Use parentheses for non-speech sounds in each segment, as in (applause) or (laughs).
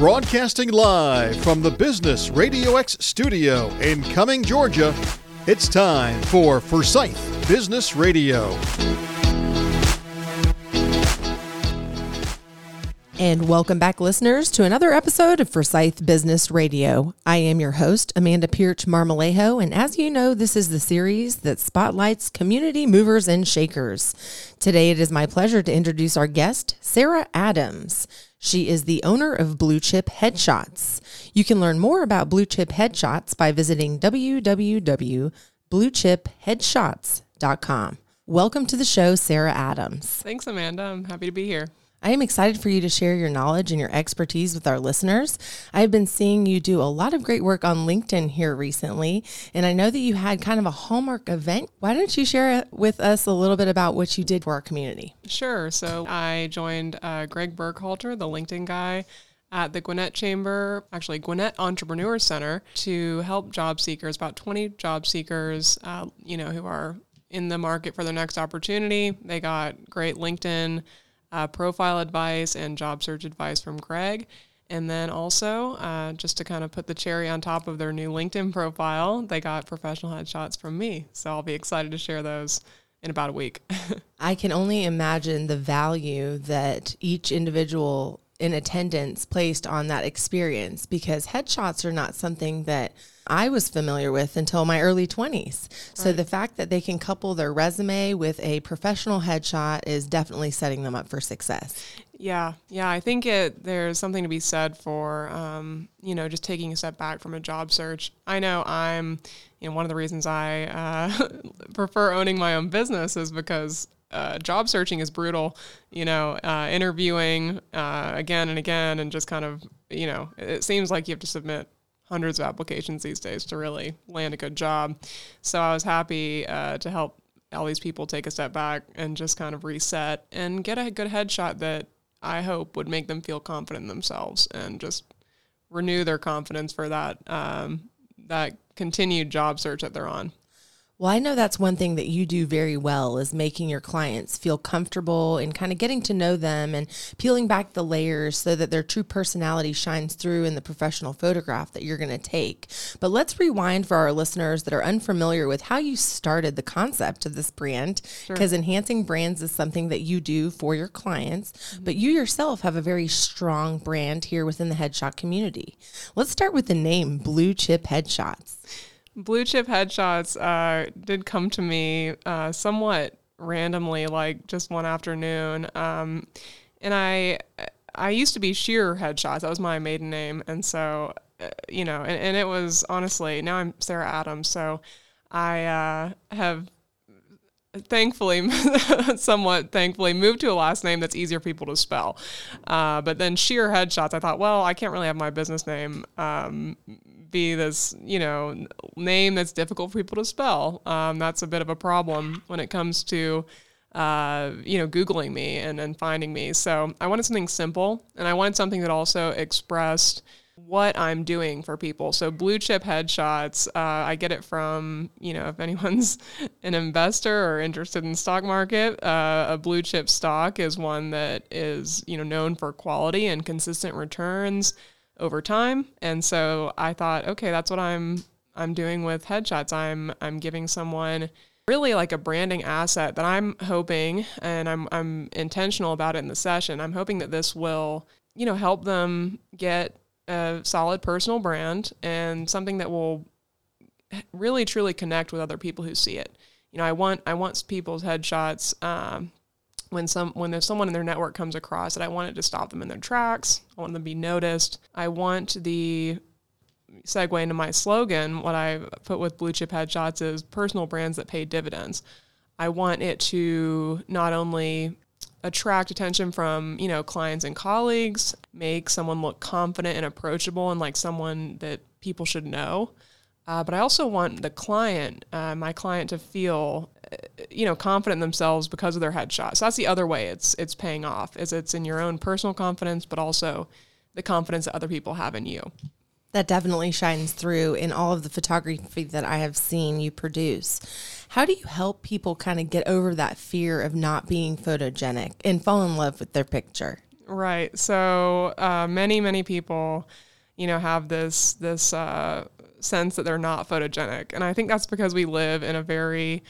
Broadcasting live from the Business Radio X studio in Cumming, Georgia, it's time for Forsyth Business Radio. And welcome back, listeners, to another episode of Forsyth Business Radio. I am your host, Amanda Pierce Marmolejo, and as you know, this is the series that spotlights community movers and shakers. Today, it is my pleasure to introduce our guest, Sarah Adams. She is the owner of Blue Chip Headshots. You can learn more about Blue Chip Headshots by visiting www.bluechipheadshots.com. Welcome to the show, Sarah Adams. Thanks, Amanda. I'm happy to be here. I am excited for you to share your knowledge and your expertise with our listeners. I've been seeing you do a lot of great work on LinkedIn here recently, and I know that you had kind of a hallmark event. Why don't you share with us a little bit about what you did for our community? Sure. So I joined uh, Greg Burkhalter, the LinkedIn guy, at the Gwinnett Chamber, actually Gwinnett Entrepreneur Center, to help job seekers, about 20 job seekers, uh, you know, who are in the market for their next opportunity. They got great LinkedIn uh, profile advice and job search advice from Greg. And then also, uh, just to kind of put the cherry on top of their new LinkedIn (laughs) profile, they got professional headshots from me. So I'll be excited to share those in about a week. (laughs) I can only imagine the value that each individual in attendance placed on that experience because headshots are not something that I was familiar with until my early 20s. So right. the fact that they can couple their resume with a professional headshot is definitely setting them up for success. Yeah, yeah, I think it there's something to be said for um, you know just taking a step back from a job search. I know I'm you know one of the reasons I uh, (laughs) prefer owning my own business is because uh, job searching is brutal, you know, uh, interviewing uh, again and again, and just kind of, you know, it seems like you have to submit hundreds of applications these days to really land a good job. So I was happy uh, to help all these people take a step back and just kind of reset and get a good headshot that I hope would make them feel confident in themselves and just renew their confidence for that um, that continued job search that they're on. Well, I know that's one thing that you do very well is making your clients feel comfortable and kind of getting to know them and peeling back the layers so that their true personality shines through in the professional photograph that you're going to take. But let's rewind for our listeners that are unfamiliar with how you started the concept of this brand because sure. enhancing brands is something that you do for your clients, mm-hmm. but you yourself have a very strong brand here within the headshot community. Let's start with the name Blue Chip Headshots. Blue chip headshots uh, did come to me uh, somewhat randomly, like just one afternoon. Um, and I I used to be Sheer Headshots. That was my maiden name, and so uh, you know, and, and, it was honestly now I'm Sarah Adams. So I uh, have thankfully, (laughs) somewhat thankfully, moved to a last name that's easier for people to spell. Uh, but then Sheer Headshots, I thought, well, I can't really have my business name um, be this, you know, name that's difficult for people to spell. Um, that's a bit of a problem when it comes to, uh, you know, Googling me and, and finding me. So I wanted something simple and I wanted something that also expressed what I'm doing for people. So blue chip headshots, uh, I get it from, you know, if anyone's (laughs) an investor or interested in stock market, uh, a blue chip stock is one that is, you know, known for quality and consistent returns over time. And so I thought, okay, that's what I'm I'm doing with headshots. I'm I'm giving someone really like a branding asset that I'm hoping and I'm I'm intentional about it in the session. I'm hoping that this will, you know, help them get a solid personal brand and something that will really truly connect with other people who see it. You know, I want I want people's headshots um, when some when there's someone in their network comes across it, I want it to stop them in their tracks. I want them to be noticed. I want the segue into my slogan. What I put with Blue Chip Headshots is personal brands that pay dividends. I want it to not only attract attention from you know clients and colleagues, make someone look confident and approachable and like someone that people should know. Uh, but I also want the client, uh, my client, to feel you know confident in themselves because of their headshots. So that's the other way it's it's paying off is it's in your own personal confidence, but also the confidence that other people have in you. That definitely shines through in all of the photography that I have seen you produce. How do you help people kind of get over that fear of not being photogenic and fall in love with their picture? Right. So uh, many, many people, you know, have this this uh, sense that they're not photogenic, and I think that's because we live in a very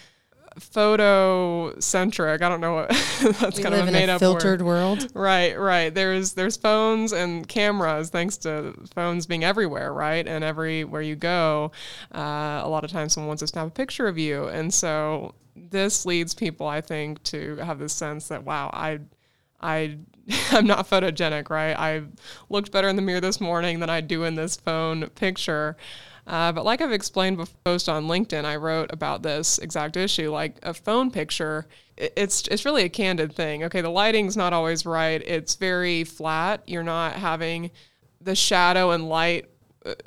photo centric. I don't know what (laughs) that's We kind of a in made a up filtered word. world. Right, right. There's there's phones and cameras, thanks to phones being everywhere, right? And everywhere you go, uh, a lot of times someone wants to snap a picture of you, and so this leads people, I think, to have this sense that wow, I, I, (laughs) I'm not photogenic, right? I looked better in the mirror this morning than I do in this phone picture. Uh, but like I've explained before, post on LinkedIn, I wrote about this exact issue. Like a phone picture, it's it's really a candid thing. Okay, the lighting's not always right. It's very flat. You're not having the shadow and light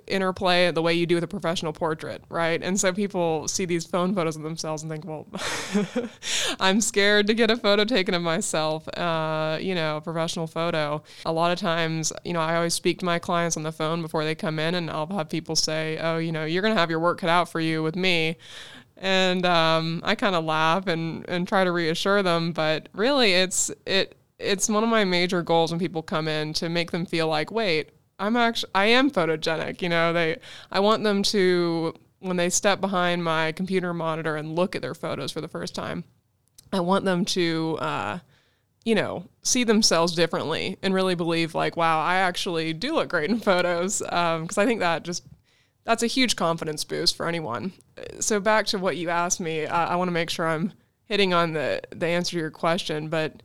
interplay the way you do with a professional portrait, right? And so people see these phone photos of themselves and think, well, (laughs) I'm scared to get a photo taken of myself, uh, you know, a professional photo. A lot of times, you know, I always speak to my clients on the phone before they come in, and I'll have people say, oh, you know, you're going to have your work cut out for you with me. And um, I kind of laugh and, and try to reassure them, but really, it's it it's one of my major goals when people come in to make them feel like, wait, I'm actually I am photogenic. You know, they I want them to when they step behind my computer monitor and look at their photos for the first time. I want them to uh, you know, see themselves differently and really believe like, wow, I actually do look great in photos. Because I think that just that's a huge confidence boost for anyone. So back to what you asked me, I want to make sure I'm hitting on the the answer to your question, but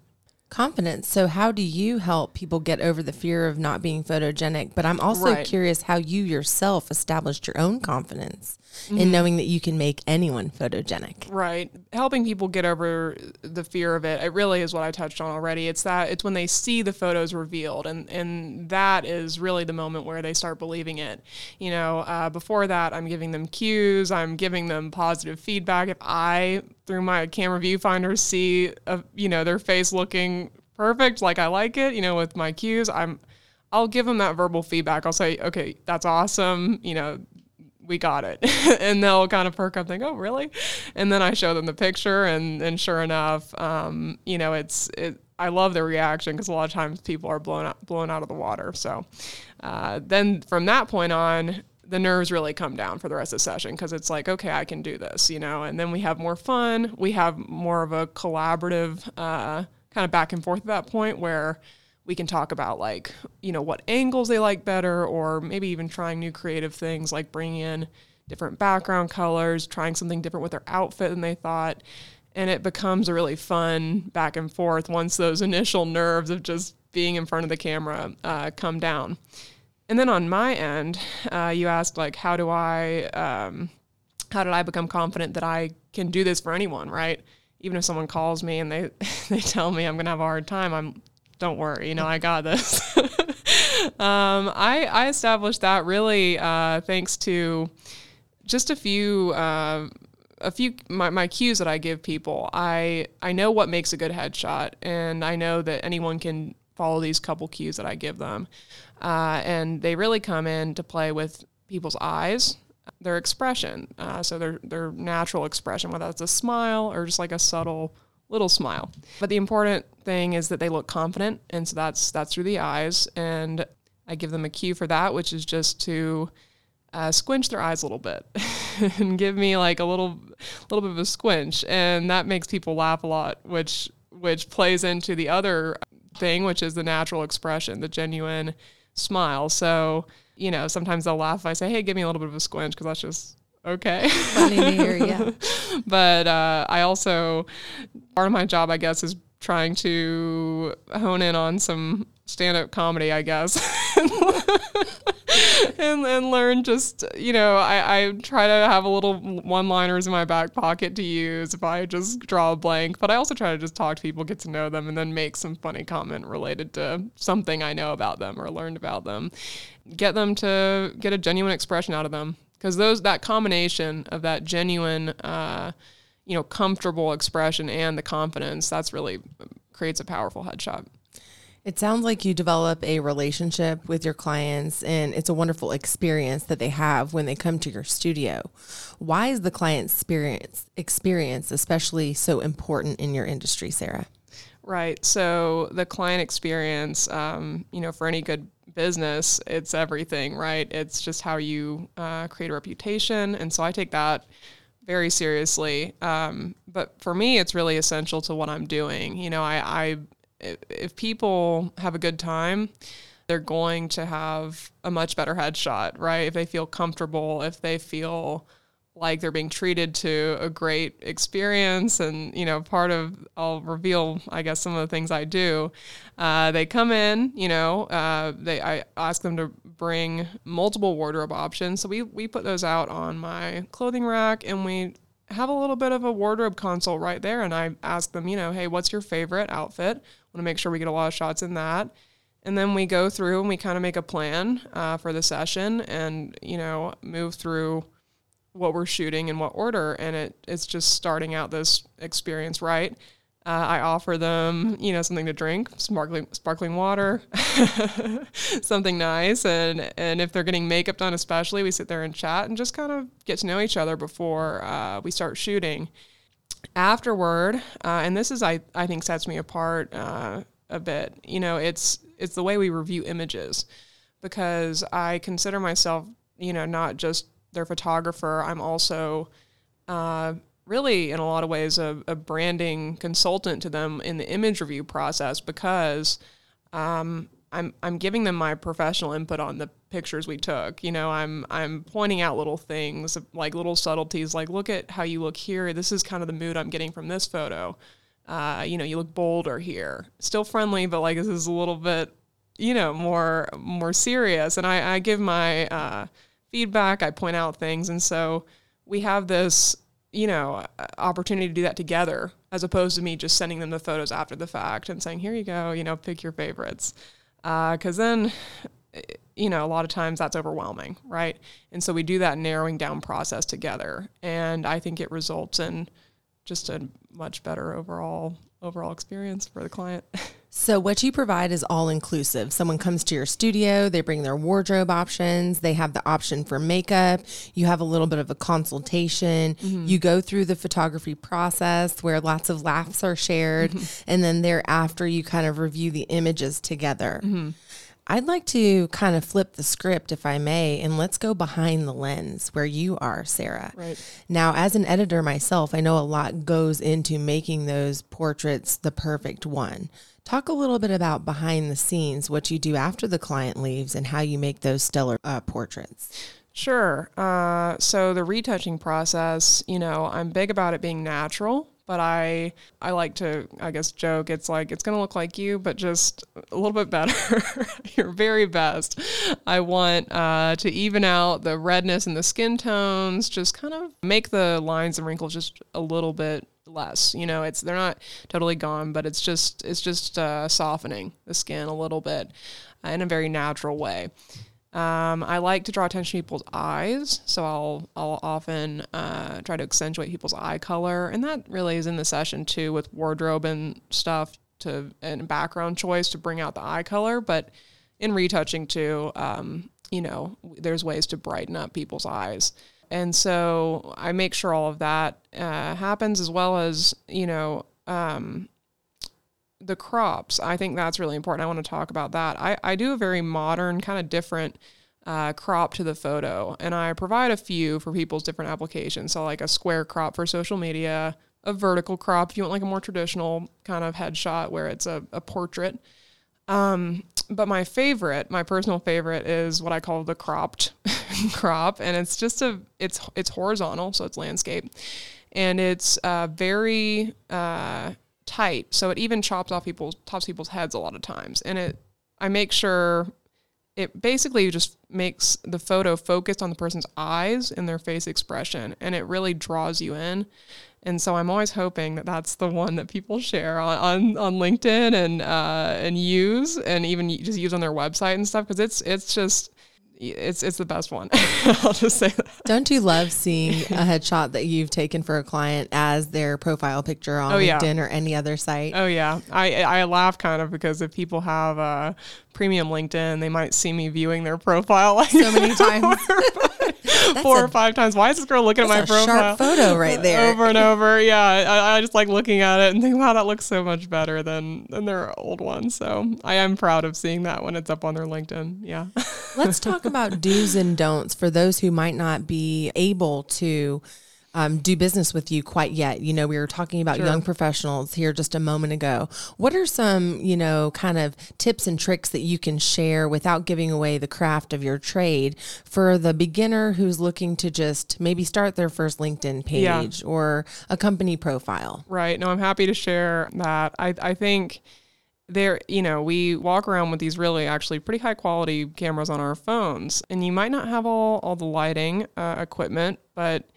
Confidence. So, how do you help people get over the fear of not being photogenic? But I'm also Right. curious how you yourself established your own confidence Mm-hmm. in knowing that you can make anyone photogenic. Right. Helping people get over the fear of it. It really is what I touched on already. It's that it's when they see the photos revealed and and that is really the moment where they start believing it. You know, uh, before that I'm giving them cues, I'm giving them positive feedback. If I through my camera viewfinder see a, you know, their face looking perfect like I like it, you know, with my cues, I'm I'll give them that verbal feedback. I'll say, "Okay, that's awesome." You know, we got it. (laughs) and they'll kind of perk up, and think, oh, really? And then I show them the picture, and, and sure enough, um, you know, it's, it, I love the reaction because a lot of times people are blown out, blown out of the water. So uh, then from that point on, the nerves really come down for the rest of the session because it's like, okay, I can do this, you know, and then we have more fun. We have more of a collaborative uh, kind of back and forth at that point where we can talk about like you know what angles they like better or maybe even trying new creative things like bringing in different background colors trying something different with their outfit than they thought. And it becomes a really fun back and forth once those (laughs) initial nerves of just being in front of the camera uh, come down. And then on my end uh, you asked like how do i um, how did i become confident that i can do this for anyone right? Even if someone calls me and they (laughs) they tell me i'm going to have a hard time i'm don't worry, you know, I got this. (laughs) um, I, I established that really uh, thanks to just a few uh, a few my, my cues that I give people. I I know what makes a good headshot, and I know that anyone can follow these couple cues that I give them, uh, and they really come in to play with people's eyes, their expression, uh, so their their natural expression, whether it's a smile or just like a subtle little smile. But the important thing is that they look confident, and so that's that's through the eyes. And I give them a cue for that, which is just to uh, squinch their eyes a little bit (laughs) and give me like a little little bit of a squinch, and that makes people laugh a lot, which which plays into the other thing, which is the natural expression, the genuine smile. So you know, sometimes they'll laugh if I say, "Hey, give me a little bit of a squinch," because that's just okay. Funny to hear, yeah. (laughs) but uh, I also part of my job, I guess, is trying to hone in on some stand-up comedy, I guess, (laughs) and learn just you know I, I try to have a little one-liners in my back pocket to use if I just draw a blank, but I also try to just talk to people, get to know them, and then make some funny comment related to something I know about them or learned about them, get them to get a genuine expression out of them because those that combination of that genuine uh, you know comfortable expression and the confidence that's really creates a powerful headshot It sounds like you develop a relationship with your clients and it's a wonderful experience that they have when they come to your studio. Why is the client experience experience especially so important in your industry, Sarah? Right. So the client experience, um, you know, for any good business, it's everything, right? It's just how you uh, create a reputation. And so I take that very seriously. Um, but for me, it's really essential to what I'm doing. You know, I, I if people have a good time, they're going to have a much better headshot, right? If they feel comfortable, if they feel like they're being treated to a great experience and you know part of i'll reveal i guess some of the things i do. Uh, they come in you know uh, they i ask them to bring multiple wardrobe options. So we we put those out on my clothing rack and we have a little bit of a wardrobe console right there. And i ask them you know hey what's your favorite outfit? Want to make sure we get a lot of shots in that. And then we go through and we kind of make a plan uh, for the session and you know move through what we're shooting in what order and it it's just starting out this experience right uh, I offer them, you know, something to drink, sparkling sparkling water, (laughs) something nice, and and if they're getting makeup done, especially, we sit there and chat and just kind of get to know each other before uh, we start shooting. Afterward, uh, and this is I I think sets me apart uh, a bit. You know, it's it's the way we review images because I consider myself, you know, not just their photographer. I'm also uh, really, in a lot of ways, a, a, branding consultant to them in the image review process because um, I'm I'm giving them my professional input on the pictures we took. You know, I'm I'm pointing out little things like little subtleties, like look at how you look here. This is kind of the mood I'm getting from this photo. Uh, you know, you look bolder here. Still friendly, but like this is a little bit, you know, more more serious. And I, I give my uh, feedback, I point out things. And so we have this, you know, opportunity to do that together as opposed to me just sending them the photos after the fact and saying, here you go, you know, pick your favorites. Because uh, then, you know, a lot of times that's overwhelming, right? And so we do that narrowing down process together. And I think it results in just a much better overall overall experience for the client. (laughs) So, what you provide is all inclusive. Someone comes to your studio, they bring their wardrobe options, they have the option for makeup, you have a little bit of a consultation, mm-hmm. you go through the photography process where lots of laughs are shared, mm-hmm. and then thereafter, you kind of review the images together. Mm-hmm. I'd like to kind of flip the script, if I may, and let's go behind the lens where you are, Sarah. Right. Now, as an editor myself, I know a lot goes into making those portraits the perfect one. Talk a little bit about behind the scenes, what you do after the client leaves, and how you make those stellar uh, portraits. Sure. Uh, so the retouching process, you know, I'm big about it being natural but I I like to I guess joke it's like it's gonna look like you but just a little bit better (laughs) your very best I want uh, to even out the redness and the skin tones just kind of make the lines and wrinkles just a little bit less you know it's they're not totally gone but it's just it's just uh, softening the skin a little bit uh, in a very natural way um, I like to draw attention to people's eyes, so I'll I'll often uh, try to accentuate people's eye color, and that really is in the session too with wardrobe and stuff to and background choice to bring out the eye color. But in retouching too, um, you know, there's ways to brighten up people's eyes, and so I make sure all of that uh, happens as well as you know. Um, the crops, I think that's really important. I want to talk about that. I, I do a very modern, kind of different uh, crop to the photo, and I provide a few for people's different applications. So, like a square crop for social media, a vertical crop if you want like a more traditional kind of headshot where it's a, a portrait. Um, but my favorite, my personal favorite, is what I call the cropped (laughs) (laughs) crop, and it's just a it's it's horizontal, so it's landscape, and it's uh, very uh, tight, so it even chops off people's tops people's heads a lot of times. And it, I make sure it basically just makes the photo focused on the person's eyes and their face expression, and it really draws you in. And so I'm always hoping that that's the one that people share on on, on LinkedIn and uh, and use, and even just use on their website and stuff, because it's it's just it's it's the best one. (laughs) I'll just say that. Don't you love seeing a headshot that you've taken for a client as their profile picture on Oh, yeah. LinkedIn or any other site? Oh yeah, I I laugh kind of because if people have a premium LinkedIn, they might see me viewing their profile like so many (laughs) times. four a- or five times. Why is this girl looking at my a profile? sharp photo right there. (laughs) over and over. Yeah, I, I just like looking at it and think, wow, that looks so much better than than their old one. So I am proud of seeing that when it's up on their LinkedIn. Yeah. Let's talk about do's and don'ts for those who might not be able to um, do business with you quite yet. You know, we were talking about Sure. young professionals here just a moment ago. What are some, you know, kind of tips and tricks that you can share without giving away the craft of your trade for the beginner who's looking to just maybe start their first LinkedIn Yeah. page or a company profile? Right. No, I'm happy to share that. I, I think there, you know, we walk around with these really actually pretty high quality cameras on our phones, and you might not have all, all the lighting uh, equipment, but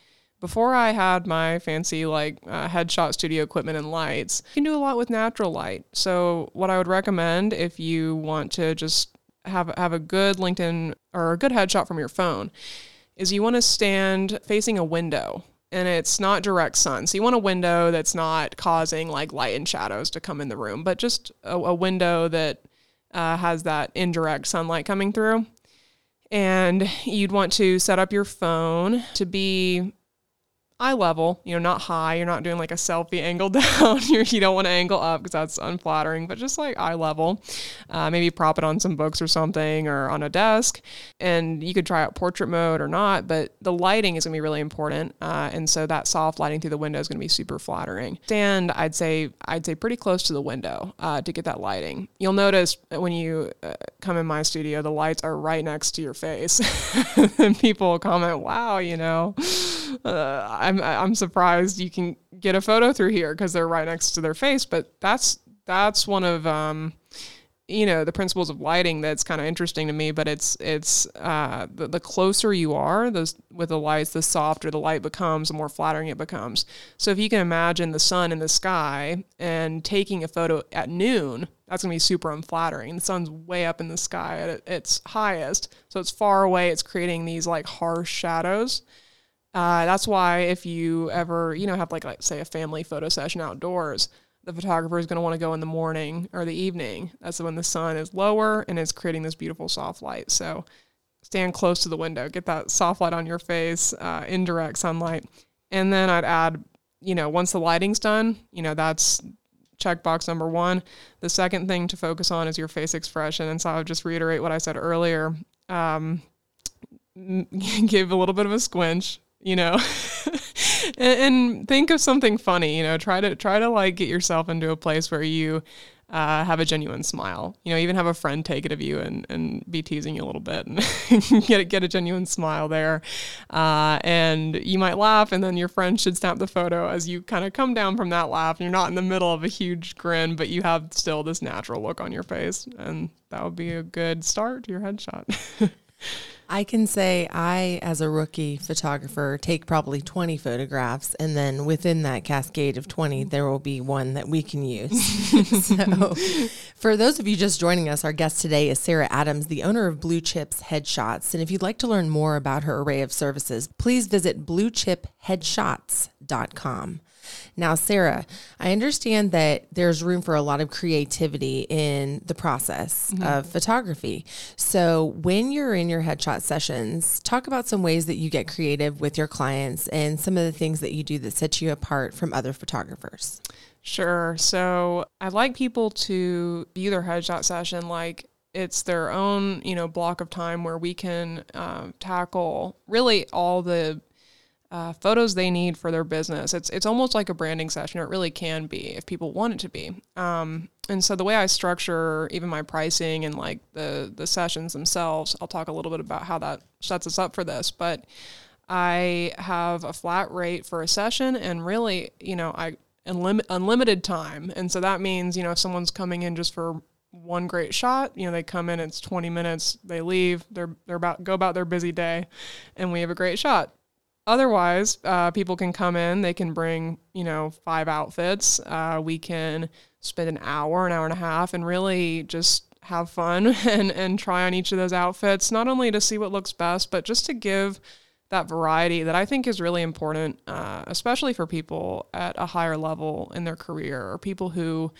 before I had my fancy like uh, headshot studio equipment and lights, you can do a lot with natural light. So what I would recommend if you want to just have have a good LinkedIn or a good headshot from your phone is you want to stand facing a window and it's not direct sun. So you want a window that's not causing like light and shadows to come in the room, but just a, a window that uh, has that indirect sunlight coming through. And you'd want to set up your phone to be eye level, you know, not high. You're not doing like a selfie (laughs) angle down. You're, (laughs) you don't want to angle up because that's unflattering, but just like eye level. Uh, maybe prop it on some books or something or on a desk. And you could try out portrait mode or not, but the lighting is going to be really important. Uh, and so that soft lighting through the window is going to be super flattering. Stand, I'd say, I'd say pretty close to the window uh, to get that lighting. You'll notice when you uh, come in my studio, the lights are right next to your face. (laughs) and people comment, wow, you know, uh, I'm I'm surprised you can get a photo through here because they're right next to their face. But that's that's one of um, you know the principles of lighting that's kind of interesting to me. But it's it's uh, the, the closer you are, those with the lights, the softer the light becomes, the more flattering it becomes. So if you can imagine the sun in the sky and taking a photo at noon. That's gonna be super unflattering. The sun's way up in the sky at its highest, so it's far away. It's creating these like harsh shadows. Uh, that's why if you ever, you know, have like, like say a family photo session outdoors, the photographer is going to want to go in the morning or the evening. That's when the sun is lower and it's creating this beautiful soft light. So stand close to the window, get that soft light on your face, uh, indirect sunlight. And then I'd add, you know, once the lighting's done, you know, that's checkbox number one. The second thing to focus on is your face expression. And so I would just reiterate what I said earlier. Um, (laughs) give a little bit of a squinch, you know, (laughs) and, and think of something funny, you know, try to try to like get yourself into a place where you uh, have a genuine smile, you know, even have a friend take it of you and, and be teasing you a little bit and (laughs) get, get a genuine smile there. Uh, and you might laugh and then your friend should snap the photo as you kind of come down from that laugh. And you're not in the middle of a huge grin, but you have still this natural look on your face. And that would be a good start to your headshot. (laughs) I can say I, as a rookie photographer, take probably 20 photographs, and then within that cascade of 20, there will be one that we can use. (laughs) so, for those of you just joining us, our guest today is Sarah Adams, the owner of Blue Chips Headshots. And if you'd like to learn more about her array of services, please visit bluechipheadshots.com. Now, Sarah, I understand that there's room for a lot of creativity in the process of photography. So, when you're in your headshot sessions, talk about some ways that you get creative with your clients and some of the things that you do that set you apart from other photographers. Sure. So I'd like people to view their headshot session like it's their own, you know, block of time where we can um, tackle really all the uh, photos they need for their business. It's it's almost like a branding session. or It really can be if people want it to be. Um, and so the way I structure even my pricing and like the the sessions themselves, I'll talk a little bit about how that sets us up for this. But I have a flat rate for a session, and really, you know, I unlim- unlimited time. And so that means, you know, if someone's coming in just for one great shot, you know, they come in, it's 20 minutes, they leave, they're they're about go about their busy day, and we have a great shot. Otherwise, uh, people can come in, they can bring, you know, five outfits. Uh, we can spend an hour, an hour and a half, and really just have fun (laughs) and and try on each of those outfits, not only to see what looks best, but just to give that variety that I think is really important, uh, especially for people at a higher level in their career or people who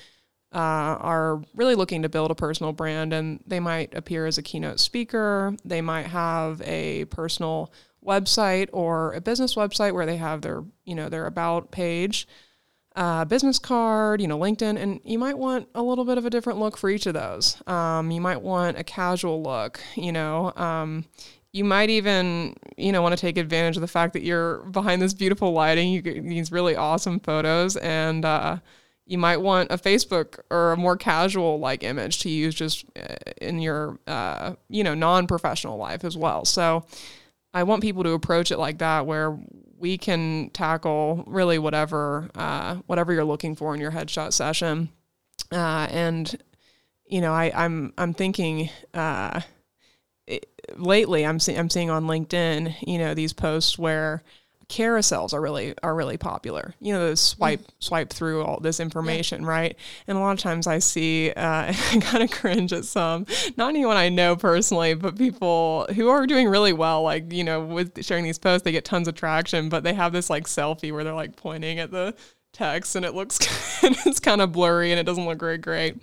uh, are really looking to build a personal brand and they might appear as a keynote speaker. They might have a personal website or a business website where they have their, you know, their about page, uh, business card, you know, LinkedIn, and you might want a little bit of a different look for each of those. Um, you might want a casual look, you know. Um, you might even, you know, want to take advantage of the fact that you're behind this beautiful lighting. You get these really awesome photos, and uh, you might want a Facebook or a more casual like image to use just uh, in your, uh, you know, non-professional life as well. So I want people to approach it like that, where we can tackle really whatever, uh, whatever you're looking for in your headshot session, uh, and you know, I, I'm I'm thinking. Uh, lately I'm seeing I'm seeing on LinkedIn, you know, these posts where carousels are really are really popular. You know, swipe mm. swipe through all this information, yeah. right? And a lot of times I see uh, (laughs) I kind of cringe at some, not anyone I know personally, but people who are doing really well. Like you know, with sharing these posts, they get tons of traction, but they have this like selfie where they're like pointing at the text and it looks (laughs) it's kind of blurry and it doesn't look very great.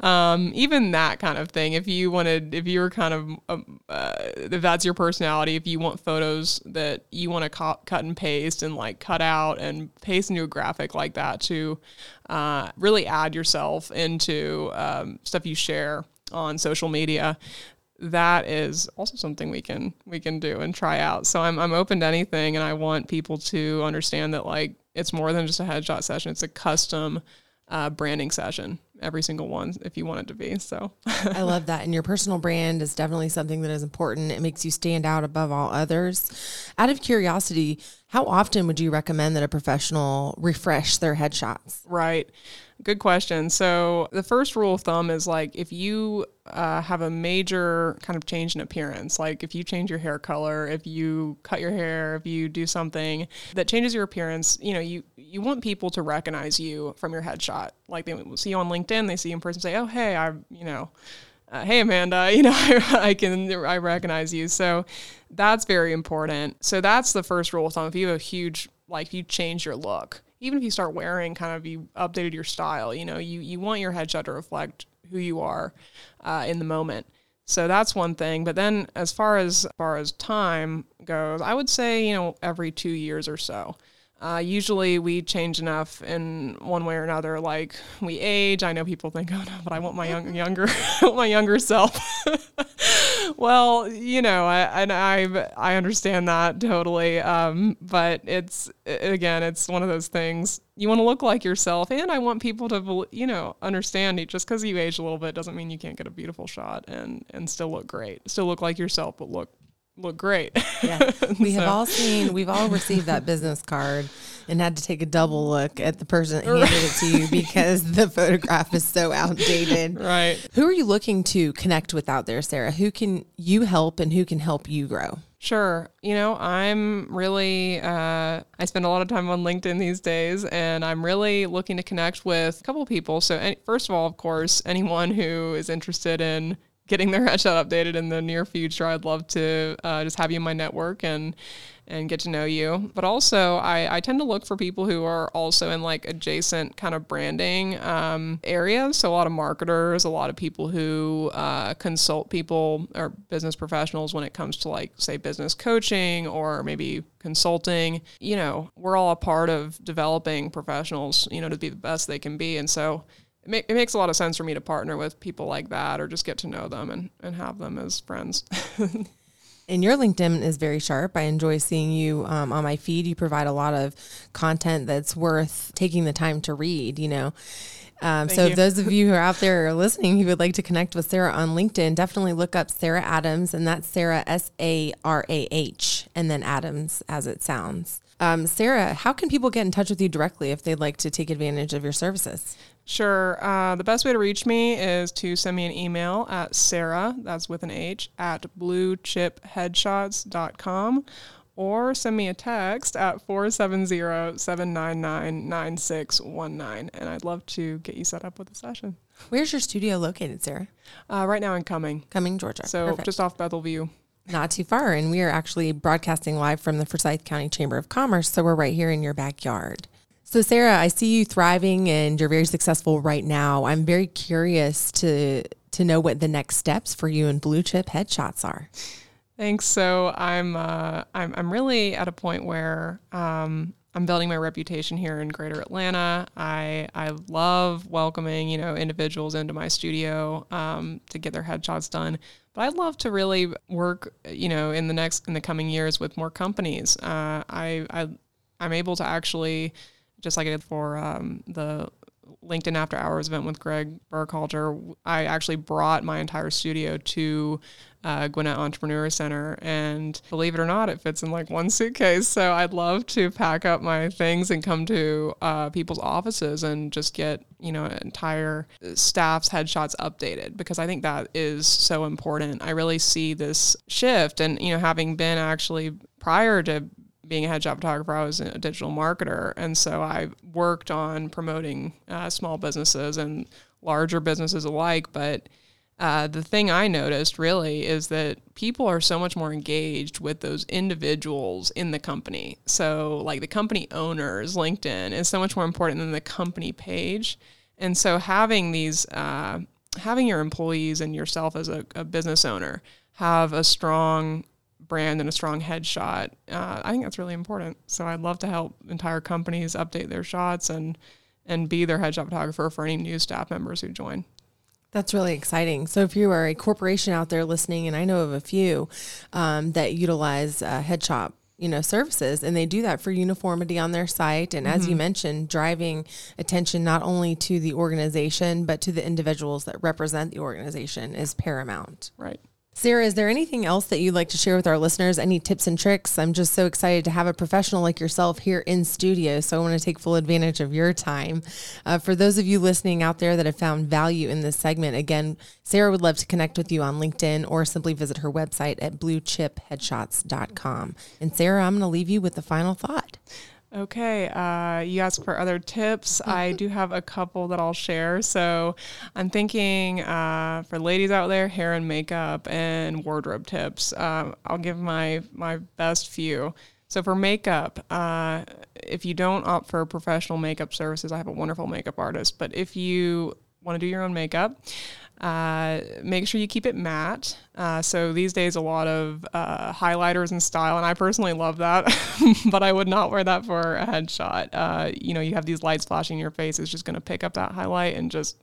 Um, even that kind of thing if you wanted if you're kind of um, uh, if that's your personality if you want photos that you want to co- cut and paste and like cut out and paste into a graphic like that to uh, really add yourself into um, stuff you share on social media that is also something we can we can do and try out. So I'm I'm open to anything and I want people to understand that like it's more than just a headshot session. It's a custom uh, branding session, every single one, if you want it to be. So I (laughs) love that. And your personal brand is definitely something that is important. It makes you stand out above all others. Out of curiosity, how often would you recommend that a professional refresh their headshots? Right. Good question. So the first rule of thumb is like if you uh, have a major kind of change in appearance, like if you change your hair color, if you cut your hair, if you do something that changes your appearance, you know, you you want people to recognize you from your headshot. Like they see you on LinkedIn, they see you in person, say, "Oh, hey, I, you know." Uh, hey Amanda, (laughs) you know I, I, can I recognize you. So that's very important. So that's the first rule of thumb. If you have a huge like you change your look, even if you start wearing kind of you updated your style, you know, you you want your headshot to reflect who you are uh, in the moment. So that's one thing. But then as far as, as far as time goes, I would say you know every two years or so. Uh, usually we change enough in one way or another. Like we age. I know people think, oh no, but I want my young, (laughs) younger, (laughs) my younger self. (laughs) well, you know, I, and I, I understand that totally. Um, but it's again, it's one of those things. You want to look like yourself, and I want people to, you know, understand. Just because you age a little bit doesn't mean you can't get a beautiful shot and and still look great. Still look like yourself, but look look great. yeah. (laughs) We so. have all seen, we've all received that business card and had to take a double look at the person that handed right. it to you because the photograph is so outdated. Right. Who are you looking to connect with out there, Sarah? Who can you help and who can help you grow? Sure. You know, I'm really, uh, I spend a lot of time on LinkedIn these days, and I'm really looking to connect with a couple people. So, any, first of all, of course, anyone who is interested in getting their (laughs) headshot updated in the near future. I'd love to uh, just have you in my network and and get to know you. But also, I, I tend to look for people who are also in like adjacent kind of branding um, areas. So a lot of marketers, a lot of people who uh, consult people or business professionals when it comes to like say business coaching or maybe consulting. You know, we're all a part of developing professionals. You know, to be the best they can be, and so it, ma- it makes a lot of sense for me to partner with people like that or just get to know them and, and have them as friends. (laughs) and your LinkedIn is very sharp. I enjoy seeing you um, on my feed. You provide a lot of content that's worth taking the time to read, you know. Um, so, you. if those of you who are out there are (laughs) listening who would like to connect with Sarah on LinkedIn, definitely look up Sarah Adams, and that's Sarah S A R A H, and then Adams as it sounds. Um, Sarah, how can people get in touch with you directly if they'd like to take advantage of your services? Sure. Uh, the best way to reach me is to send me an email at Sarah, that's with an H, at bluechipheadshots.com or send me a text at 470-799-9619 and I'd love to get you set up with a session. Where's your studio located, Sarah? Uh, right now in Cumming. Cumming, Georgia. So Perfect. just off Bethelview. Not too far. And we are actually broadcasting live from the Forsyth County Chamber of Commerce. So we're right here in your backyard. So, Sarah, I see you thriving and you're very successful right now. I'm very curious to to know what the next steps for you and Blue Chip Headshots are. Thanks. So I'm uh, I'm I'm really at a point where um, I'm building my reputation here in Greater Atlanta. I I love welcoming you know individuals into my studio um, to get their headshots done. But I'd love to really work you know in the next in the coming years with more companies. Uh, I I I'm able to actually just like I did for um, the LinkedIn After Hours event with Greg Burkhalter, I actually brought my entire studio to uh, Gwinnett Entrepreneur Center. And believe it or not, it fits in like one suitcase. So I'd love to pack up my things and come to uh, people's offices and just get, you know, entire staff's headshots updated because I think that is so important. I really see this shift. And, you know, having been actually prior to being a headshot photographer, I was a digital marketer. And so I worked on promoting uh, small businesses and larger businesses alike. But uh, the thing I noticed really is that people are so much more engaged with those individuals in the company. So, like the company owners, LinkedIn is so much more important than the company page. And so, having these, uh, having your employees and yourself as a, a business owner have a strong brand and a strong headshot. Uh, I think that's really important. So I'd love to help entire companies update their shots and and be their headshot photographer for any new staff members who join. That's really exciting. So, if you are a corporation out there listening, and I know of a few um, that utilize uh, headshot you know services and they do that for uniformity on their site and mm-hmm. as you mm-hmm. mentioned driving attention not only to the organization but to the individuals that represent the organization is paramount right Sarah, is there anything else that you'd like to share with our listeners? Any tips and tricks? I'm just so excited to have a professional like yourself here in studio. So I want to take full advantage of your time. Uh, for those of you listening out there that have found value in this segment, again, Sarah would love to connect with you on LinkedIn or simply visit her website at bluechipheadshots.com. And Sarah, I'm going to leave you with the final thought. Okay, uh, you asked for other tips. (laughs) I do have a couple that I'll share. So I'm thinking uh, for ladies out there, hair and makeup and wardrobe tips. Uh, I'll give my my best few. So for makeup, uh, if you don't opt for professional makeup services, I have a wonderful makeup artist. But if you want to do your own makeup, uh, make sure you keep it matte. Uh, so these days, a lot of uh, highlighters and style, and I personally love that, (laughs) but I would not wear that for a headshot. Uh, you know, you have these lights flashing in your face; it's just going to pick up that highlight, and just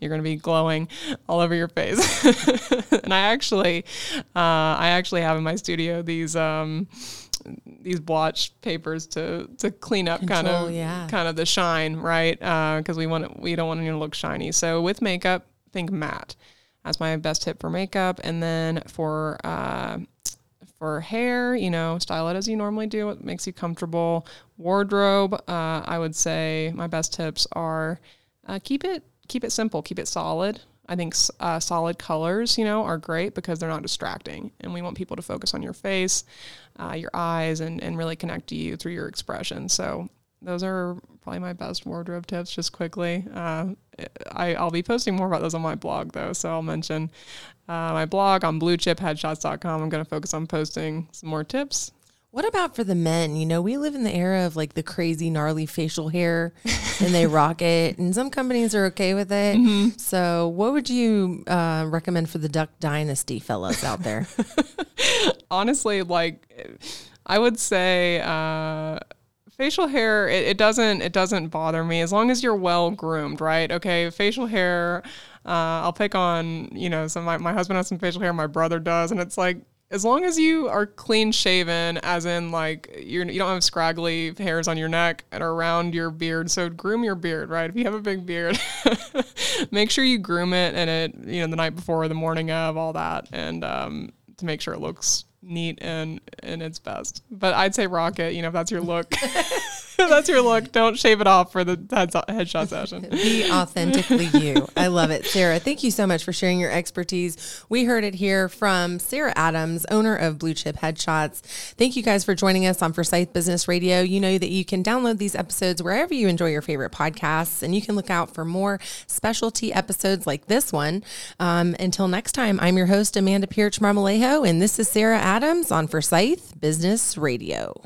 you're going to be glowing all over your face. (laughs) and I actually, uh, I actually have in my studio these. Um, these blotch papers to to clean up Control, kind of yeah. kind of the shine, right? Because uh, we want we don't want it to look shiny. So with makeup, think matte. as my best tip for makeup. And then for uh, for hair, you know, style it as you normally do. What makes you comfortable. Wardrobe, uh, I would say my best tips are uh, keep it keep it simple, keep it solid. I think uh, solid colors, you know, are great because they're not distracting, and we want people to focus on your face, uh, your eyes, and and really connect to you through your expression. So those are probably my best wardrobe tips just quickly. Uh, I, I'll be posting more about those on my blog though, so I'll mention uh, my blog on bluechipheadshots.com. I'm going to focus on posting some more tips. What about for the men? You know, we live in the era of like the crazy gnarly facial hair and they rock it, and some companies are okay with it. Mm-hmm. So, what would you uh, recommend for the Duck Dynasty fellows out there? (laughs) Honestly, like, I would say, uh, facial hair it, it, doesn't it doesn't bother me as long as you're well groomed right? Okay facial hair uh, i'll pick on you know some my, my husband has some facial hair my brother does and it's like as long as you are clean shaven as in like you're, you don't have scraggly hairs on your neck and around your beard so groom your beard right? If you have a big beard (laughs) make sure you groom it and it you know the night before or the morning of all that and um, to make sure it looks neat and and its best. But I'd say rocket, you know, if that's your look. (laughs) (laughs) That's your look. Don't shave it off for the headshot session. (laughs) Be authentically you. I love it. Sarah, thank you so much for sharing your expertise. We heard it here from Sarah Adams, owner of Blue Chip Headshots. Thank you guys for joining us on Forsyth Business Radio. You know that you can download these episodes wherever you enjoy your favorite podcasts, and you can look out for more specialty episodes like this one. Um, until next time, I'm your host, Amanda Pierce Marmolejo, and this is Sarah Adams on Forsyth Business Radio.